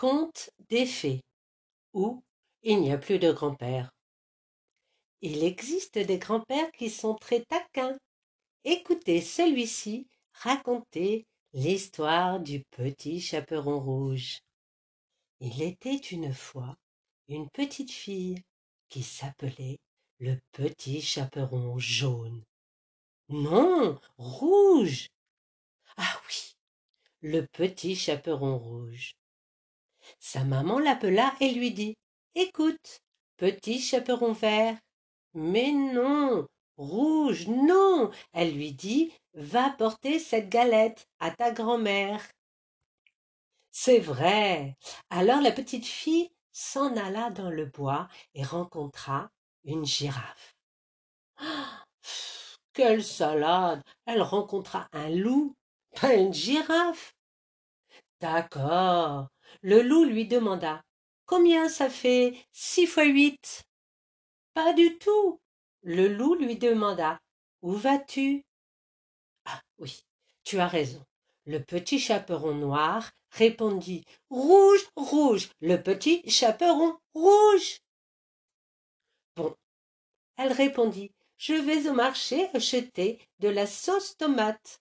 Conte des fées, où il n'y a plus de grand-père. Il existe des grands-pères qui sont très taquins. Écoutez celui-ci raconter l'histoire du petit chaperon rouge. Il était une fois une petite fille qui s'appelait le petit chaperon jaune. Non, rouge. Ah oui, le petit chaperon rouge. Sa maman l'appela et lui dit Écoute, petit chaperon vert. Mais non, rouge, non. Elle lui dit Va porter cette galette à ta grand-mère. C'est vrai. Alors la petite fille s'en alla dans le bois et rencontra une girafe. Ah, quelle salade Elle rencontra un loup, pas une girafe. D'accord. Le loup lui demanda Combien ça fait six fois huit? Pas du tout. Le loup lui demanda Où vas-tu? Ah oui, tu as raison. Le petit chaperon noir répondit Rouge, rouge, le petit chaperon rouge. Bon, elle répondit Je vais au marché acheter de la sauce tomate.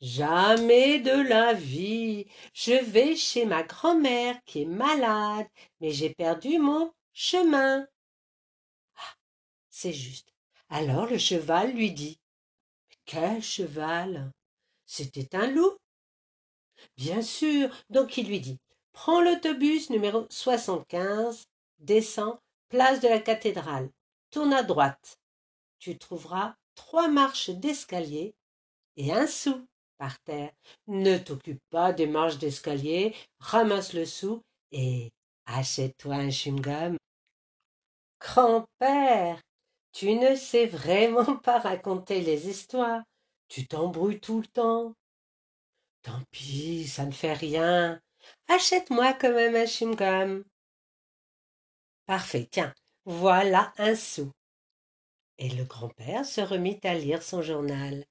Jamais de la vie. Je vais chez ma grand-mère qui est malade, mais j'ai perdu mon chemin. Ah, c'est juste. Alors le cheval lui dit Quel cheval? C'était un loup. Bien sûr. Donc il lui dit Prends l'autobus numéro 75, descends, place de la cathédrale, tourne à droite. Tu trouveras trois marches d'escalier et un sou par terre. Ne t'occupe pas des marches d'escalier, ramasse le sou et achète-toi un chewing-gum. Grand-père, tu ne sais vraiment pas raconter les histoires. Tu t'embrouilles tout le temps. Tant pis, ça ne fait rien. Achète-moi quand même un chewing-gum. Parfait, tiens, voilà un sou. Et le grand-père se remit à lire son journal.